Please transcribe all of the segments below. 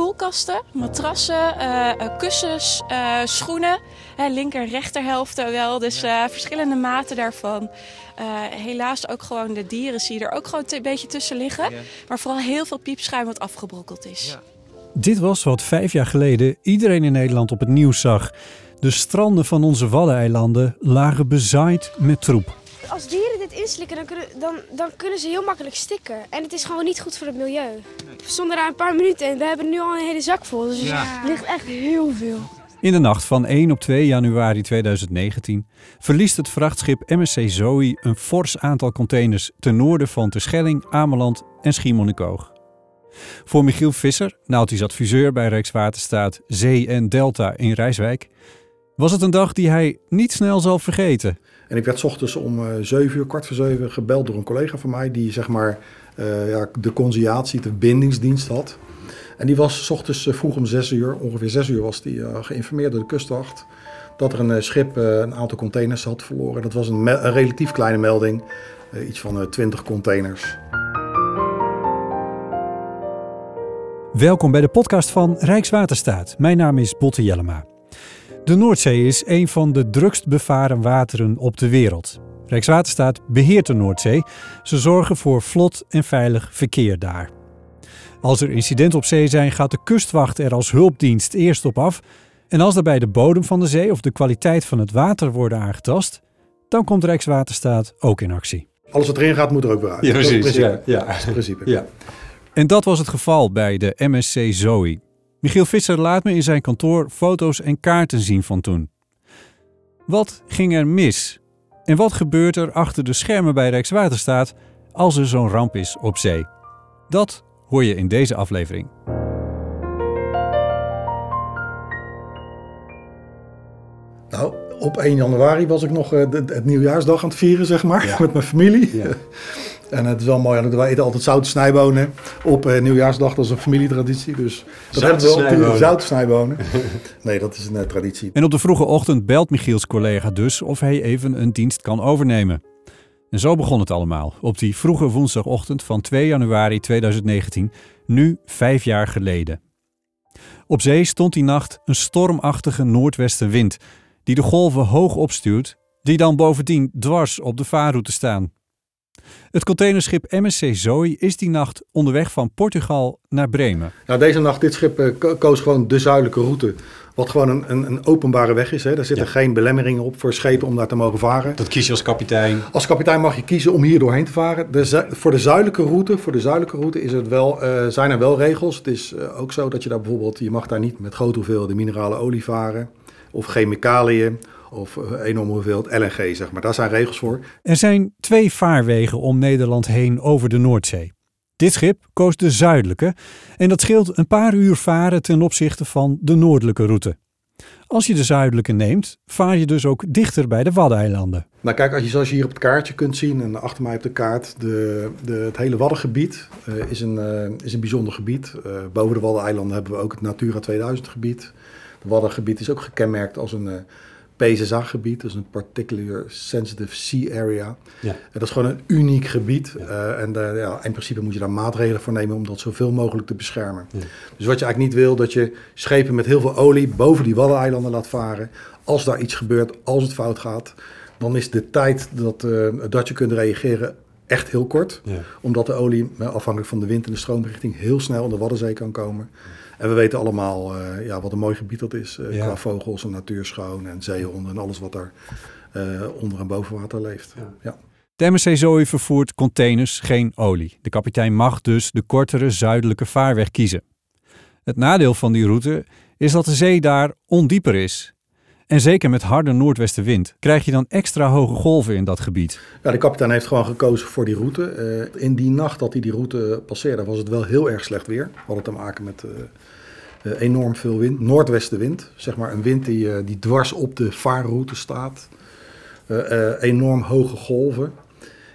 koelkasten, matrassen, uh, kussens, uh, schoenen. Hè, linker en rechterhelft wel, dus uh, verschillende maten daarvan. helaas ook gewoon de dieren zie je er ook gewoon een beetje tussen liggen. Maar vooral heel veel piepschuim wat afgebrokkeld is. Dit was wat vijf jaar geleden iedereen in Nederland op het nieuws zag. De stranden van onze Waddeneilanden lagen bezaaid met troep. Als dieren inslikken, dan kunnen, dan, dan kunnen ze heel makkelijk stikken. En het is gewoon niet goed voor het milieu. We stonden daar een paar minuten en we hebben nu al een hele zak vol. Dus er ligt echt heel veel. In de nacht van 1 op 2 januari 2019 verliest het vrachtschip MSC Zoe een fors aantal containers ten noorden van Terschelling, Ameland en Schiermonnikoog. Voor Michiel Visser, nautisch adviseur bij Rijkswaterstaat Zee en Delta in Rijswijk, was het een dag die hij niet snel zal vergeten. En ik werd ochtends om uh, eh, 7 uur, kwart voor 7, gebeld door een collega van mij die zeg maar uh, ja, de conciliatie, de bindingsdienst had. En die was s ochtends uh, vroeg om 6 uur, ongeveer 6 uur was die geïnformeerd door de kustwacht dat er een schip een aantal containers had verloren. Dat was een, een relatief kleine melding, iets van 20 containers. Welkom bij de podcast van Rijkswaterstaat. Mijn naam is Botte Jellema. De Noordzee is een van de drukst bevaren wateren op de wereld. Rijkswaterstaat beheert de Noordzee. Ze zorgen voor vlot en veilig verkeer daar. Als er incidenten op zee zijn, gaat de kustwacht er als hulpdienst eerst op af. En als daarbij de bodem van de zee of de kwaliteit van het water worden aangetast, dan komt Rijkswaterstaat ook in actie. Alles wat erin gaat, moet er ook weer uit. Ja, precies. Ja, ja. Dat is het principe. Ja. En dat was het geval bij de MSC Zoe. Michiel Visser laat me in zijn kantoor foto's en kaarten zien van toen. Wat ging er mis? En wat gebeurt er achter de schermen bij Rijkswaterstaat als er zo'n ramp is op zee? Dat hoor je in deze aflevering. Nou, op 1 januari was ik nog uh, het nieuwjaarsdag aan het vieren, zeg maar, met mijn familie. Ja. En het is wel mooi, we eten altijd zoute snijbonen op uh, nieuwjaarsdag. Dat is een familietraditie. Dus dat hebben we op zoute snijbonen. nee, dat is een uh, traditie. En op de vroege ochtend belt Michiels collega dus of hij even een dienst kan overnemen. En zo begon het allemaal, op die vroege woensdagochtend van 2 januari 2019, nu vijf jaar geleden. Op zee stond die nacht een stormachtige noordwestenwind, die de golven hoog opstuurt, die dan bovendien dwars op de vaarroute staan. Het containerschip MSC Zoe is die nacht onderweg van Portugal naar Bremen. Nou, deze nacht, dit schip uh, koos gewoon de zuidelijke route. Wat gewoon een, een, een openbare weg is. Hè. Daar zitten geen belemmeringen op voor schepen om daar te mogen varen. Dat kies je als kapitein? Als kapitein mag je kiezen om hier doorheen te varen. De, voor de zuidelijke route, voor de zuidelijke route is het wel, uh, zijn er wel regels. Het is uh, ook zo dat je daar bijvoorbeeld, je mag daar niet met grote hoeveelheden minerale olie varen. Of chemicaliën of eh, enorme hoeveelheid LNG, zeg maar. Daar zijn regels voor. Er zijn twee vaarwegen om Nederland heen over de Noordzee. Dit schip koos de zuidelijke en dat scheelt een paar uur varen ten opzichte van de noordelijke route. Als je de zuidelijke neemt, vaar je dus ook dichter bij de Waddeneilanden. Nou kijk, als je zoals je hier op het kaartje kunt zien, en achter mij op de kaart, de, de, het hele Waddengebied uh, is, een, uh, is een bijzonder gebied. Uh, boven de Waddeneilanden hebben we ook het Natura 2000 gebied. Het Waddengebied is ook gekenmerkt als een PSSA-gebied, dus een Particular Sensitive Sea Area. Ja. En dat is gewoon een uniek gebied. Uh, en uh, ja, in principe moet je daar maatregelen voor nemen om dat zoveel mogelijk te beschermen. Ja. Dus wat je eigenlijk niet wil, dat je schepen met heel veel olie boven die Waddeneilanden laat varen. Als daar iets gebeurt, als het fout gaat, dan is de tijd dat, uh, dat je kunt reageren echt heel kort. Ja. Omdat de olie, afhankelijk van de wind en de stroomrichting, heel snel in de Waddenzee kan komen. En we weten allemaal uh, ja, wat een mooi gebied dat is. Uh, Qua vogels en natuurschoon en zeehonden en alles wat er uh, onder en boven water leeft. Ja. ja. Zoe vervoert containers, geen olie. De kapitein mag dus de kortere zuidelijke vaarweg kiezen. Het nadeel van die route is dat de zee daar ondieper is. En zeker met harde noordwestenwind krijg je dan extra hoge golven in dat gebied. Ja, de kapitein heeft gewoon gekozen voor die route. Uh, in die nacht dat hij die route passeerde was het wel heel erg slecht weer. We hadden te maken met uh, enorm veel wind. Noordwestenwind, zeg maar een wind die, die dwars op de vaarroute staat. enorm hoge golven.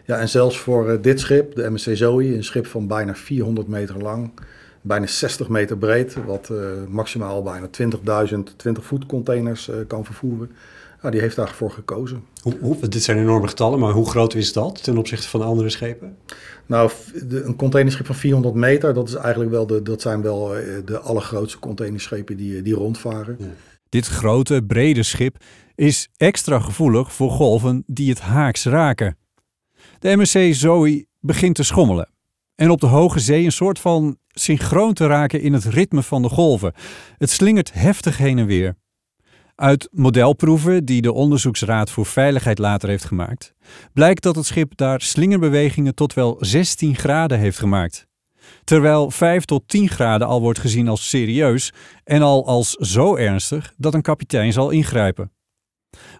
Ja, en zelfs voor dit schip, de MSC Zoe, een schip van bijna 400 meter lang bijna 60 meter breed, wat maximaal bijna 20.000 20 voet containers kan vervoeren. Die heeft daarvoor gekozen. Hoe, hoe, dit zijn enorme getallen, maar hoe groot is dat ten opzichte van andere schepen? Nou, de, een containerschip van 400 meter, dat, is eigenlijk wel de, dat zijn wel eh, de allergrootste containerschepen die, die rondvaren. Dit grote, brede schip is extra gevoelig voor golven die het haaks raken. De MSC Zoe begint te schommelen en op de hoge zee een soort van synchroon te raken in het ritme van de golven. Het slingert heftig heen en weer. Uit modelproeven die de Onderzoeksraad voor Veiligheid later heeft gemaakt, blijkt dat het schip daar slingerbewegingen tot wel 16 graden heeft gemaakt. Terwijl 5 tot 10 graden al wordt gezien als serieus en al als zo ernstig dat een kapitein zal ingrijpen.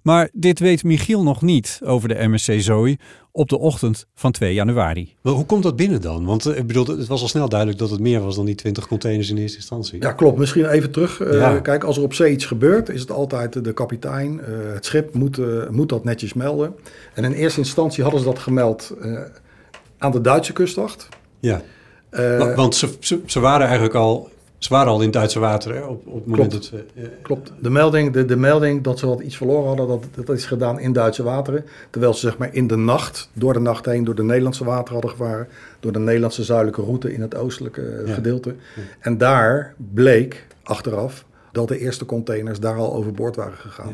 Maar dit weet Michiel nog niet over de MSC Zoe op de ochtend van 2 januari. Maar hoe komt dat binnen dan? Want eh, ik bedoel, het was al snel duidelijk dat het meer was dan die 20 containers in eerste instantie. Ja, klopt. Misschien even terug. Uh, Kijk, als er op zee iets gebeurt, is het altijd de kapitein. Uh, het schip moet, moet dat netjes melden. En in eerste instantie hadden ze dat gemeld aan de Duitse kustwacht. Ja. want ze, ze, ze, waren eigenlijk al ze waren al in Duitse wateren op, op het moment Klopt. dat we... Klopt. De melding, de, de melding dat ze wat iets verloren hadden, dat, dat is gedaan in Duitse wateren. Terwijl ze zeg maar in de nacht, door de nacht heen, door de Nederlandse wateren hadden gevaren. Door de Nederlandse zuidelijke route in het oostelijke gedeelte. En daar bleek achteraf dat de eerste containers daar al overboord waren gegaan.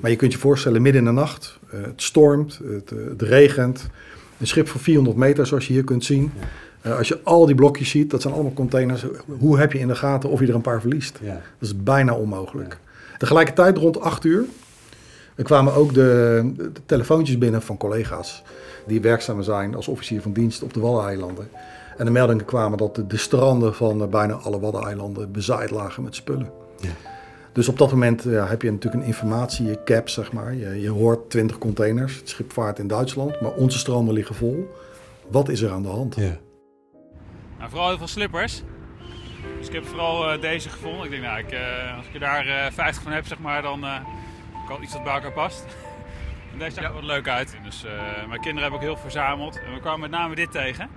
Maar je kunt je voorstellen, midden in de nacht, uh, het stormt, het, het, regent. Een schip van 400 meter, zoals je hier kunt zien. Uh, als je al die blokjes ziet, dat zijn allemaal containers. Hoe heb je in de gaten of je er een paar verliest? Ja. Dat is bijna onmogelijk. Ja. Tegelijkertijd rond 8 uur er kwamen ook de, de, telefoontjes binnen van collega's die werkzaam zijn als officier van dienst op de Waddeneilanden. En de meldingen kwamen dat de, de stranden van uh, bijna alle Waddeneilanden bezaaid lagen met spullen. Ja. Dus op dat moment ja, heb je natuurlijk een informatiecap, zeg maar. Je, je hoort 20 containers, het schip vaart in Duitsland, maar onze stranden liggen vol. Wat is er aan de hand? Ja. Nou, vooral heel veel slippers. Dus ik heb vooral uh, deze gevonden. Ik denk, nou, ik, uh, als ik er daar uh, 50 van heb, zeg maar, dan kan iets dat bij elkaar past. en deze zag er wat leuk uit. Dus mijn kinderen hebben ook heel veel verzameld. En we kwamen met name dit tegen.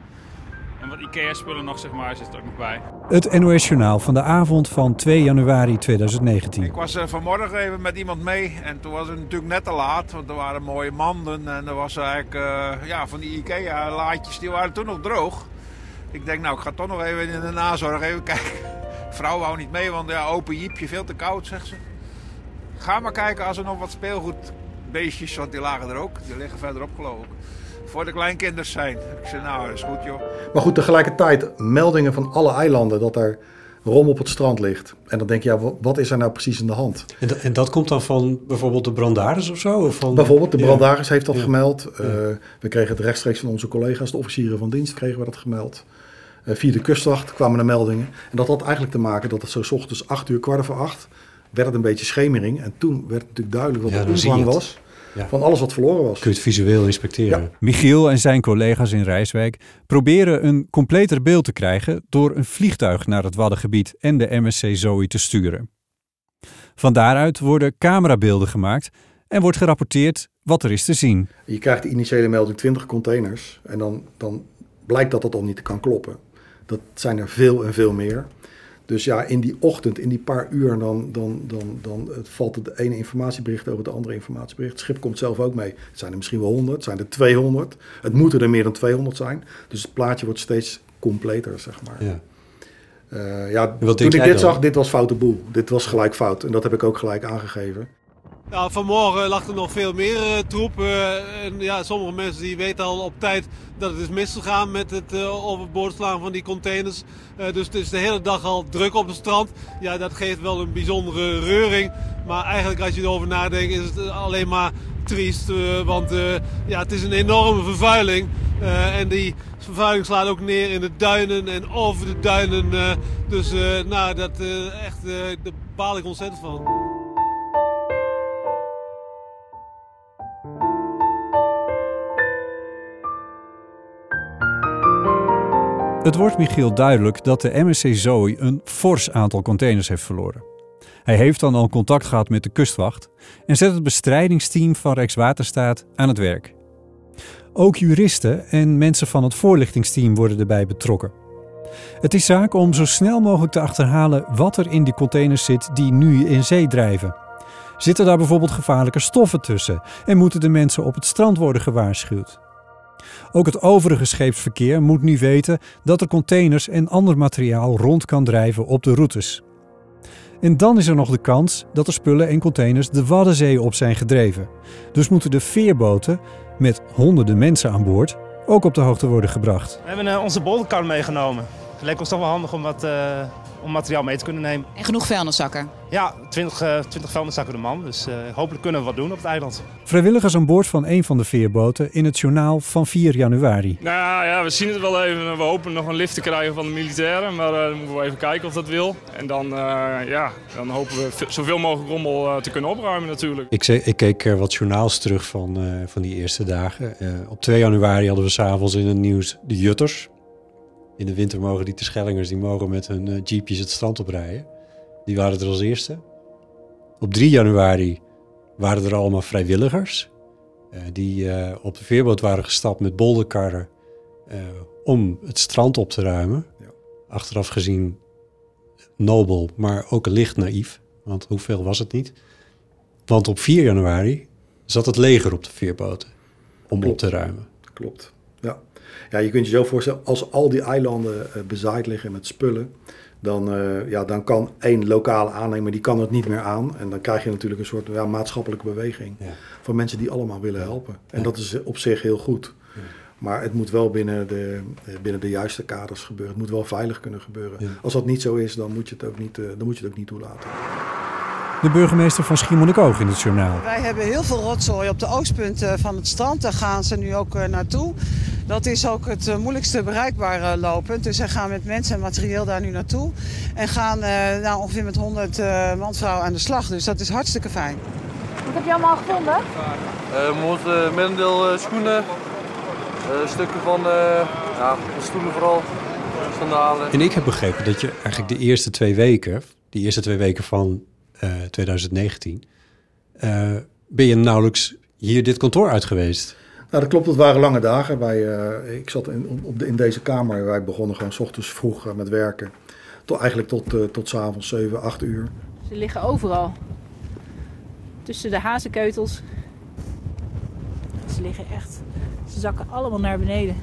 En wat IKEA-spullen nog, zeg maar, zit er ook nog bij. Het NOS-journaal van de avond van 2 januari 2019. Ik was vanmorgen even met iemand mee en toen was het natuurlijk net te laat. Want er waren mooie manden en er was eigenlijk, ja, van die IKEA-laadjes, die waren toen nog droog. Ik denk, nou, ik ga toch nog even in de nazorg even kijken. Vrouw wou niet mee, want ja, open jiepje, veel te koud, zegt ze. Ga maar kijken als er nog wat speelgoedbeestjes, want die lagen er ook. Die liggen verderop, geloof ik. Voor de kleinkinders zijn. Ik zei, nou, dat is goed, joh. Maar goed, tegelijkertijd meldingen van alle eilanden dat er rom op het strand ligt. En dan denk je, ja, wat is er nou precies in de hand? En, dat, en dat komt dan van bijvoorbeeld de brandaris of zo? Of van... Bijvoorbeeld, de brandaris ja. heeft dat ja. gemeld. Ja. Uh, we kregen het rechtstreeks van onze collega's, de officieren van dienst, kregen we dat gemeld. Uh, via de kustwacht kwamen er meldingen. En dat had eigenlijk te maken dat het zo s ochtends 8 uur, kwart voor acht, werd het een beetje schemering. En toen werd natuurlijk duidelijk wat de omvang was. Ja. Van alles wat verloren was. Kun je het visueel inspecteren. Ja. Michiel en zijn collega's in Rijswijk proberen een completer beeld te krijgen door een vliegtuig naar het Waddengebied en de MSC Zoe te sturen. Van daaruit worden camerabeelden gemaakt en wordt gerapporteerd wat er is te zien. Je krijgt de initiële melding 20 containers en dan, dan blijkt dat dat al niet kan kloppen. Dat zijn er veel en veel meer. Dus ja, in die ochtend, in die paar uur, dan, dan, dan, dan valt het ene informatiebericht over het andere informatiebericht. Het schip komt zelf ook mee. Het zijn er misschien wel 100, het zijn er 200. Het moeten er meer dan 200 zijn. Dus het plaatje wordt steeds completer, zeg maar. Ja. Uh, ja, toen ik dit dan? zag, dit was foute boel. Dit was gelijk fout. En dat heb ik ook gelijk aangegeven. Ja, vanmorgen lag er nog veel meer uh, troep. Uh, en ja, sommige mensen die weten al op tijd dat het is misgegaan met het uh, overboord slaan van die containers. dus het is de hele dag al druk op het strand. Ja, dat geeft wel een bijzondere reuring. Maar eigenlijk als je erover nadenkt is het alleen maar triest. want ja, het is een enorme vervuiling. en die vervuiling slaat ook neer in de duinen en over de duinen. dus nou, dat, echt, daar baal ik ontzettend van. Het wordt Michiel duidelijk dat de MSC Zoe een fors aantal containers heeft verloren. Hij heeft dan al contact gehad met de kustwacht en zet het bestrijdingsteam van Rijkswaterstaat aan het werk. Ook juristen en mensen van het voorlichtingsteam worden erbij betrokken. Het is zaak om zo snel mogelijk te achterhalen wat er in die containers zit die nu in zee drijven. Zitten daar bijvoorbeeld gevaarlijke stoffen tussen en moeten de mensen op het strand worden gewaarschuwd? Ook het overige scheepsverkeer moet nu weten dat er containers en ander materiaal rond kan drijven op de routes. En dan is er nog de kans dat er spullen en containers de Waddenzee op zijn gedreven. Dus moeten de veerboten met honderden mensen aan boord ook op de hoogte worden gebracht. We hebben uh, onze bolderkar meegenomen. Het leek ons toch wel handig om wat uh, om materiaal mee te kunnen nemen. En genoeg vuilniszakken? Ja, 20, uh, 20 vuilniszakken de man. Dus uh, hopelijk kunnen we wat doen op het eiland. Vrijwilligers aan boord van een van de veerboten in het journaal van 4 januari. Nou ja, we zien het wel even. We hopen nog een lift te krijgen van de militairen. Maar uh, dan moeten we even kijken of dat wil. En dan, ja, dan hopen we zoveel mogelijk rommel te kunnen opruimen natuurlijk. Ik, zei, ik keek wat journaals terug van, van die eerste dagen. op 2 januari hadden we s'avonds in het nieuws de Jutters. In de winter mogen die Terschellingers die mogen met hun uh, jeepjes het strand oprijden. Die waren er als eerste. Op 3 januari waren er allemaal vrijwilligers. Uh, die uh, op de veerboot waren gestapt met bolderkarren om het strand op te ruimen. Ja. Achteraf gezien nobel, maar ook licht naïef. Want hoeveel was het niet? Want op 4 januari zat het leger op de veerboten om Klopt. op te ruimen. Klopt, ja. Je kunt je zo voorstellen, als al die eilanden uh, bezaaid liggen met spullen, dan, uh, ja, dan kan één lokale aannemer, die kan het niet meer aan. En dan krijg je natuurlijk een soort ja, maatschappelijke beweging Ja. van mensen die allemaal willen helpen. En Ja. dat is op zich heel goed. Ja. Maar het moet wel binnen de, eh, binnen de juiste kaders gebeuren. Het moet wel veilig kunnen gebeuren. Ja. Als dat niet zo is, dan moet je het ook niet, uh, dan moet je het ook niet toelaten. De burgemeester van Schiermonnikoog in het journaal. Wij hebben heel veel rotzooi op de oostpunten van het strand. Daar gaan ze nu ook uh, naartoe. Dat is ook het uh, moeilijkste bereikbare lopen. Dus zij gaan met mensen en materieel daar nu naartoe. En gaan uh, nou, ongeveer met 100 manvrouwen aan de slag. Dus dat is hartstikke fijn. Wat heb je allemaal gevonden? Uh, we moeten merendeel uh, schoenen, uh, stukken van ja, de stoelen vooral, sandalen. En ik heb begrepen dat je eigenlijk de eerste twee weken, die eerste twee weken van 2019, ben je nauwelijks hier dit kantoor uit geweest. Nou, dat klopt. Het waren lange dagen. Wij, uh, ik zat in, op de, in deze kamer. Wij begonnen gewoon s ochtends vroeg uh, met werken. Tot, eigenlijk tot, uh, tot s avonds 7, 8 uur. Ze liggen overal. Tussen de hazenkeutels. Ze liggen echt... Ze zakken allemaal naar beneden.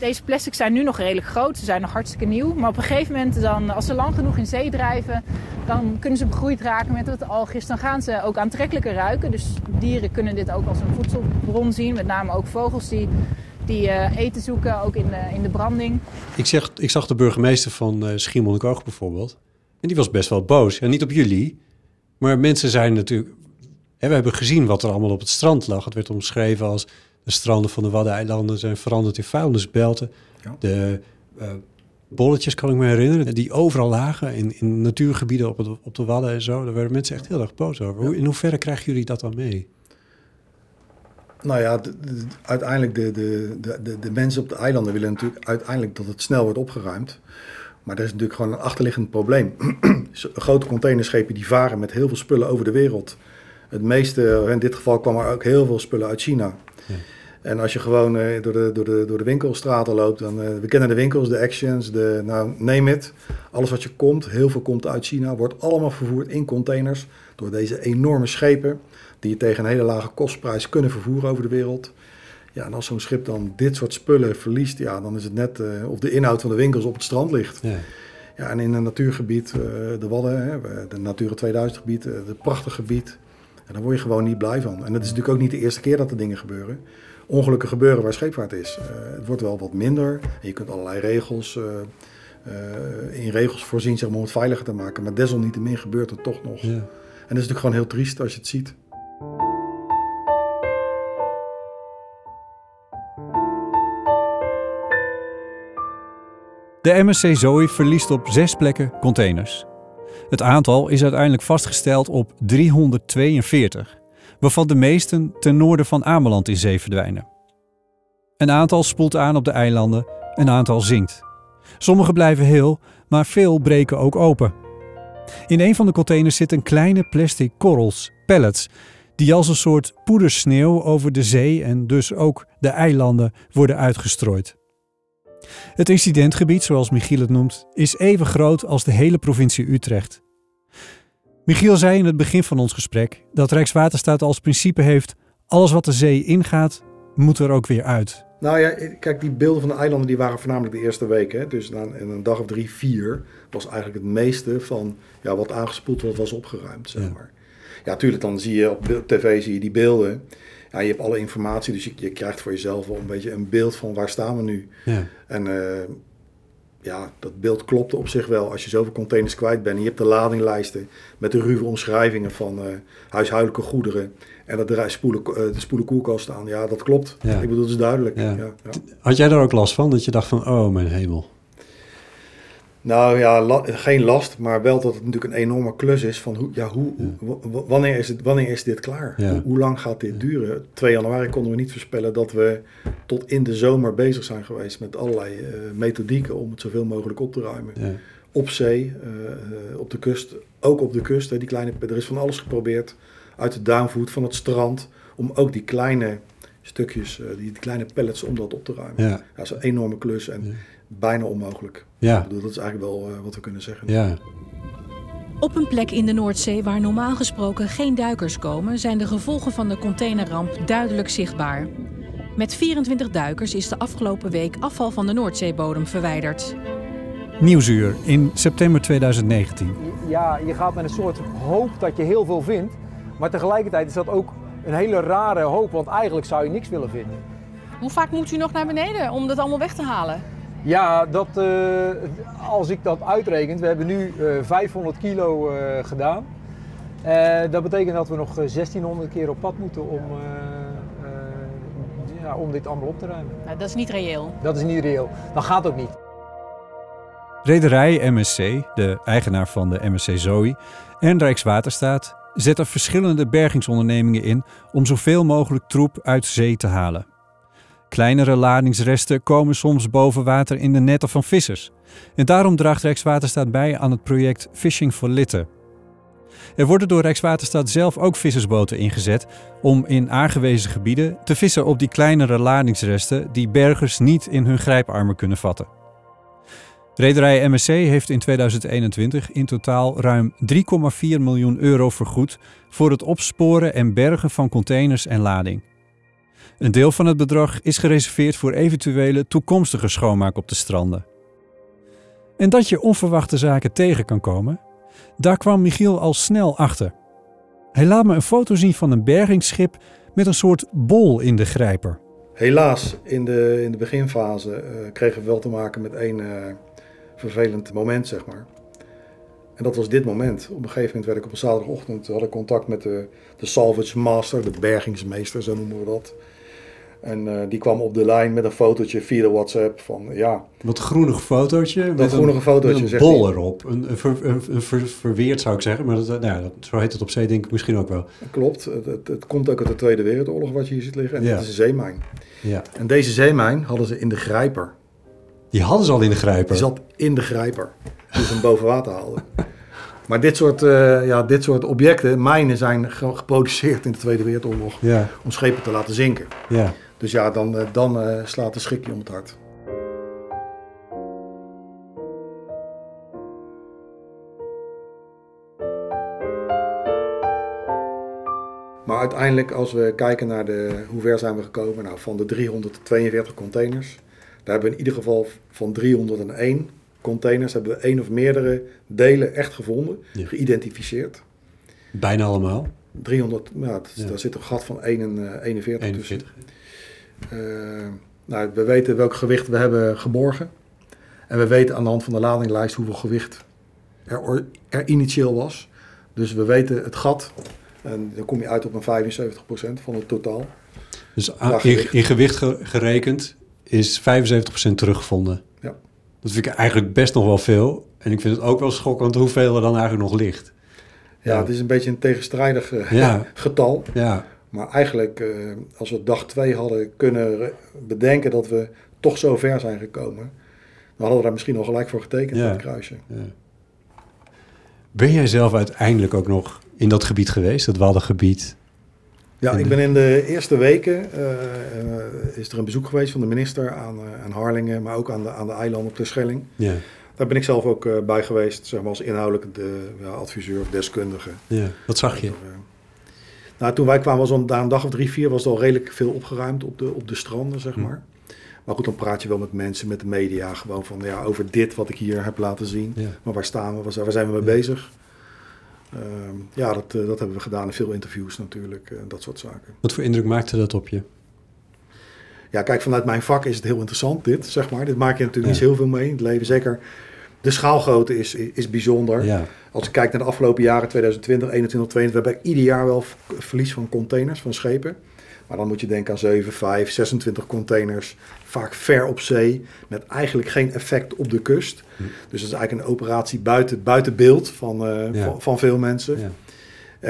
Deze plastics zijn nu nog redelijk groot. Ze zijn nog hartstikke nieuw. Maar op een gegeven moment, dan, als ze lang genoeg in zee drijven... dan kunnen ze begroeid raken met het algis. Dan gaan ze ook aantrekkelijker ruiken. Dus dieren kunnen dit ook als een voedselbron zien. Met name ook vogels die, die uh, eten zoeken, ook in de, in de branding. Ik, zeg, ik zag de burgemeester van uh, Schiermonnikoog bijvoorbeeld. En die was best wel boos. Ja, niet op jullie. Maar mensen zijn natuurlijk... We hebben gezien wat er allemaal op het strand lag. Het werd omschreven als... De stranden van de Waddeneilanden zijn veranderd in vuilnisbelten. Ja. De uh, bolletjes, kan ik me herinneren, die overal lagen in, in natuurgebieden op, het, op de Wadden en zo. Daar werden mensen echt heel erg boos over. Ja. In hoeverre krijgen jullie dat dan mee? Nou ja, de, de, uiteindelijk de, de, de, de mensen op de eilanden willen natuurlijk uiteindelijk dat het snel wordt opgeruimd. Maar er is natuurlijk gewoon een achterliggend probleem. Grote containerschepen die varen met heel veel spullen over de wereld. Het meeste, in dit geval kwam er ook heel veel spullen uit China. En als je gewoon uh, door, de, door, de, door de winkelstraten loopt, dan uh, we kennen de winkels, de actions, de, nou, name it. Alles wat je komt, heel veel komt uit China, wordt allemaal vervoerd in containers door deze enorme schepen die je tegen een hele lage kostprijs kunnen vervoeren over de wereld. Ja, en als zo'n schip dan dit soort spullen verliest, ja, dan is het net uh, of de inhoud van de winkels op het strand ligt. Ja. Ja, en in een natuurgebied, de Wadden, hè, de Natura 2000 gebied, het prachtig gebied. En daar word je gewoon niet blij van. En het is natuurlijk ook niet de eerste keer dat er dingen gebeuren. Ongelukken gebeuren waar scheepvaart is. Uh, het wordt wel wat minder. En je kunt allerlei regels, uh, uh, in regels voorzien zeg maar, om het veiliger te maken. Maar desalniettemin gebeurt het toch nog. Ja. En dat is natuurlijk gewoon heel triest als je het ziet. De MSC Zoe verliest op zes plekken containers. Het aantal is uiteindelijk vastgesteld op 342, waarvan de meesten ten noorden van Ameland in zee verdwijnen. Een aantal spoelt aan op de eilanden, een aantal zinkt. Sommige blijven heel, maar veel breken ook open. In een van de containers zitten kleine plastic korrels, pellets, die als een soort poedersneeuw over de zee en dus ook de eilanden worden uitgestrooid. Het incidentgebied, zoals Michiel het noemt, is even groot als de hele provincie Utrecht. Michiel zei in het begin van ons gesprek dat Rijkswaterstaat als principe heeft: alles wat de zee ingaat, moet er ook weer uit. Nou ja, kijk, die beelden van de eilanden die waren voornamelijk de eerste weken. Hè? Dus na in een dag of drie, vier was eigenlijk het meeste van ja, wat aangespoeld was, was opgeruimd, zeg maar. Ja, tuurlijk, dan zie je op tv zie je die beelden. Ja, je hebt alle informatie, dus je, je krijgt voor jezelf wel een beetje een beeld van waar staan we nu. Ja. En uh, ja, dat beeld klopte op zich wel. Als je zoveel containers kwijt bent en je hebt de ladinglijsten met de ruwe omschrijvingen van uh, huishoudelijke goederen. En dat de spoelen, uh, de spoelen koelkast staan. Ja, dat klopt. Ja. Ik bedoel, dat is duidelijk. Ja, Had jij daar ook last van? Dat je dacht van, oh mijn hemel. Nou ja, la, geen last, maar wel dat het natuurlijk een enorme klus is van hoe, ja, hoe, wanneer, is het, wanneer is dit klaar? Hoe, hoe, lang gaat dit duren? 2 januari konden we niet voorspellen dat we tot in de zomer bezig zijn geweest met allerlei uh, methodieken om het zoveel mogelijk op te ruimen. Op zee, uh, op de kust, ook op de kust. Hè, die kleine, er is van alles geprobeerd uit de duinvoet, van het strand, om ook die kleine stukjes, uh, die, die, kleine pellets, om dat op te ruimen. Ja. dat is een enorme klus en. Bijna onmogelijk. Ja. Ik bedoel, dat is eigenlijk wel uh, wat we kunnen zeggen. Ja. Op een plek in de Noordzee waar normaal gesproken geen duikers komen, zijn de gevolgen van de containerramp duidelijk zichtbaar. Met 24 duikers is de afgelopen week afval van de Noordzeebodem verwijderd. Nieuwsuur in september 2019. Ja, je gaat met een soort hoop dat je heel veel vindt. Maar tegelijkertijd is dat ook een hele rare hoop, want eigenlijk zou je niks willen vinden. Hoe vaak moet u nog naar beneden om dat allemaal weg te halen? Ja, dat, uh, als ik dat uitreken, we hebben nu uh, 500 kilo uh, gedaan. Uh, dat betekent dat we nog 1600 keer op pad moeten om, ja, om dit allemaal op te ruimen. Nou, dat is niet reëel. Dat is niet reëel. Dat gaat ook niet. Rederij MSC, de eigenaar van de MSC Zoe, en Rijkswaterstaat zetten verschillende bergingsondernemingen in om zoveel mogelijk troep uit zee te halen. Kleinere ladingsresten komen soms boven water in de netten van vissers. En daarom draagt Rijkswaterstaat bij aan het project Fishing for Litter. Er worden door Rijkswaterstaat zelf ook vissersboten ingezet om in aangewezen gebieden te vissen op die kleinere ladingsresten die bergers niet in hun grijparmen kunnen vatten. Rederij MSC heeft in 2021 in totaal ruim 3,4 miljoen euro vergoed voor het opsporen en bergen van containers en lading. Een deel van het bedrag is gereserveerd voor eventuele toekomstige schoonmaak op de stranden. En dat je onverwachte zaken tegen kan komen, daar kwam Michiel al snel achter. Hij laat me een foto zien van een bergingsschip met een soort bol in de grijper. Helaas, in de, in de beginfase uh, kregen we wel te maken met één uh, vervelend moment, zeg maar. En dat was dit moment. Op een gegeven moment werd ik op een zaterdagochtend had ik contact met de, de salvage master, de bergingsmeester, zo noemen we dat. En uh, die kwam op de lijn met een fotootje via de WhatsApp van ja. Wat groenig fotootje. Dat met groenige een, fotootje. Met een bol erop. Een, een, ver, een, een ver, verweerd zou ik zeggen. Maar dat, nou ja, dat, zo heet het op zee denk ik misschien ook wel. Klopt. Het, het, het, komt ook uit de Tweede Wereldoorlog wat je hier ziet liggen. En Ja. dat is een zeemijn. Ja. En deze zeemijn hadden ze in de grijper. Die hadden ze al in de grijper? Die zat in de grijper. Ze hem boven water haalden. Maar dit soort, uh, ja, dit soort objecten, mijnen, zijn ge geproduceerd in de Tweede Wereldoorlog. Ja. Om schepen te laten zinken. Ja. Dus ja, dan, uh, dan uh, slaat de schikje om het hart. Maar uiteindelijk, als we kijken naar de, hoe ver zijn we gekomen, nou, van de 342 containers, daar hebben we in ieder geval van 301 containers hebben we één of meerdere delen echt gevonden, ja. geïdentificeerd. Bijna allemaal? 300, ja, dat, ja. daar zit een gat van 1 en, uh, 41, 41 tussen. Uh, nou, we weten welk gewicht we hebben geborgen. En we weten aan de hand van de ladinglijst hoeveel gewicht er, er initieel was. Dus we weten het gat. En dan kom je uit op een 75% van het totaal. Dus in, gewicht. in gewicht gerekend is 75% teruggevonden? Ja. Dat vind ik eigenlijk best nog wel veel. En ik vind het ook wel schokkend hoeveel er dan eigenlijk nog ligt. Ja, ja. het is een beetje een tegenstrijdig uh, ja. getal. Ja. Maar eigenlijk, uh, als we dag 2 hadden kunnen bedenken dat we toch zo ver zijn gekomen, dan hadden we daar misschien al gelijk voor getekend ja. met het kruisje. Ja. Ben jij zelf uiteindelijk ook nog in dat gebied geweest, dat Waddengebied? Ja, ik ben in de eerste weken, uh, is er een bezoek geweest van de minister aan, aan Harlingen, maar ook aan de, aan de eilanden op de Schelling. Ja. Daar ben ik zelf ook uh, bij geweest, zeg maar als inhoudelijk de, ja, adviseur of deskundige. Ja, wat zag je? Uh, nou, toen wij kwamen, was na een dag of drie, vier, was het al redelijk veel opgeruimd op de, op de stranden, zeg maar. Maar goed, dan praat je wel met mensen, met de media, gewoon van ja, over dit wat ik hier heb laten zien. Ja. Maar waar staan we, waar zijn we mee bezig? Uh, ja, dat, uh, dat hebben we gedaan in veel interviews natuurlijk, uh, dat soort zaken. Wat voor indruk maakte dat op je? Ja, kijk, vanuit mijn vak is het heel interessant, dit, zeg maar. Dit maak je natuurlijk ja. niet heel veel mee in het leven. Zeker de schaalgrootte is, is bijzonder. Ja. Als ik kijk naar de afgelopen jaren, 2020, 2021, 2022, hebben we ieder jaar wel verlies van containers, van schepen. Maar dan moet je denken aan 7, 5, 26 containers, vaak ver op zee, met eigenlijk geen effect op de kust. Hm. Dus dat is eigenlijk een operatie buiten, buiten beeld van, uh, ja. van, van, veel mensen. Ja.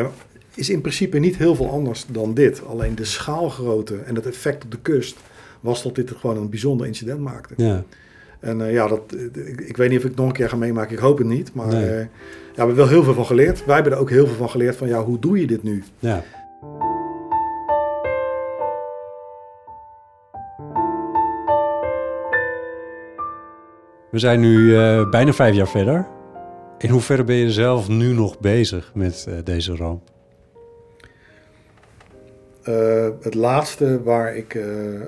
Uh, is in principe niet heel veel anders dan dit. Alleen de schaalgrootte en het effect op de kust was dat dit gewoon een bijzonder incident maakte. Ja. En uh, ja, dat, ik, ik, weet niet of ik het nog een keer ga meemaken. Ik hoop het niet. Maar nee. ja, we hebben wel heel veel van geleerd. Wij hebben er ook heel veel van geleerd van ja, hoe doe je dit nu? Ja. We zijn nu uh, bijna vijf jaar verder. In hoeverre ben je zelf nu nog bezig met deze ramp? Uh, het laatste waar ik,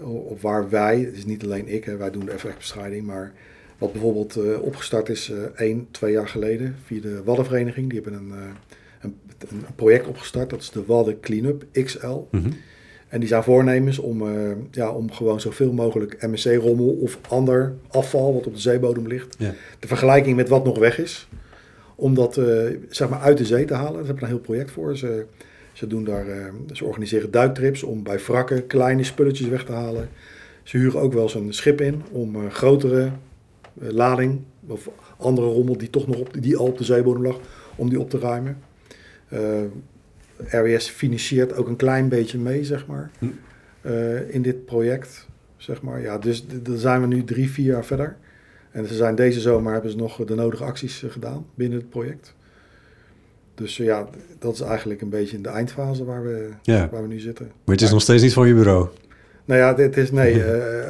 of waar wij, het is niet alleen ik, hè, wij doen de effectbestrijding, maar wat bijvoorbeeld opgestart is één, twee jaar geleden via de Waddenvereniging. Die hebben een, een, een, project opgestart, dat is de Wadden Cleanup XL. Mm -hmm. En die zijn voornemens om, ja, om gewoon zoveel mogelijk MSC-rommel of ander afval wat op de zeebodem ligt, ja. de vergelijking met wat nog weg is, om dat zeg maar uit de zee te halen. Daar hebben we een heel project voor. Ze, ze, doen daar, uh, ze organiseren duiktrips om bij wrakken kleine spulletjes weg te halen. Ze huren ook wel eens een schip in om grotere lading of andere rommel die toch nog op, die al op de zeebodem lag, om die op te ruimen. RWS financiert ook een klein beetje mee, zeg maar, hm. in dit project. Zeg maar. ja, dus dan zijn we nu drie, vier jaar verder. En ze zijn deze zomer hebben ze nog de nodige acties gedaan binnen het project. Dus uh, ja, dat is eigenlijk een beetje in de eindfase waar we, ja. waar we nu zitten. Maar het is nog steeds niet van je bureau? Nou ja, dit is, nee, uh,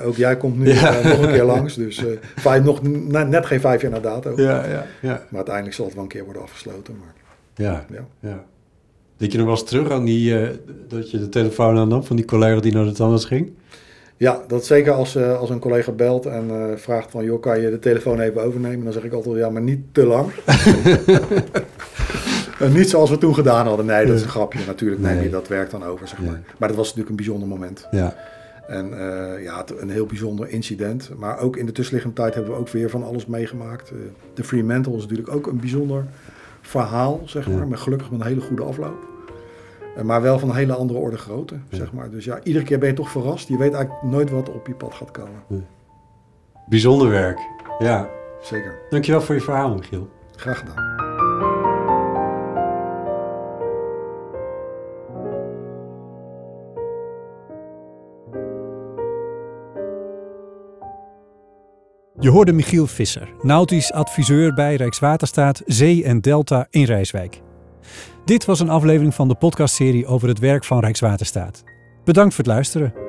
ook jij komt nu ja. nog een keer langs. Dus vijf, nog net geen vijf jaar na dato. Ja, ja, ja. Maar uiteindelijk zal het wel een keer worden afgesloten. Maar, ja, ja. ja. Denk je nog wel eens terug aan die, uh, dat je de telefoon aannam van die collega die naar de tandarts ging? Ja, dat zeker als, uh, als een collega belt en uh, vraagt van... joh, kan je de telefoon even overnemen? Dan zeg ik altijd, ja, maar niet te lang. niet zoals we toen gedaan hadden. Nee, dat is een grapje. Natuurlijk nee. dat werk dan over, zeg maar. Maar dat was natuurlijk een bijzonder moment. Ja. En uh, ja, een heel bijzonder incident. Maar ook in de tussenliggende tijd hebben we ook weer van alles meegemaakt. Uh, de Fremantle is natuurlijk ook een bijzonder verhaal, zeg maar. Ja. Maar gelukkig met een hele goede afloop. Maar wel van een hele andere orde grootte, ja. zeg maar. Dus ja, iedere keer ben je toch verrast. Je weet eigenlijk nooit wat op je pad gaat komen. Bijzonder werk, ja. Zeker. Dankjewel voor je verhaal, Michiel. Graag gedaan. Je hoorde Michiel Visser, nautisch adviseur bij Rijkswaterstaat Zee en Delta in Rijswijk. Dit was een aflevering van de podcastserie over het werk van Rijkswaterstaat. Bedankt voor het luisteren.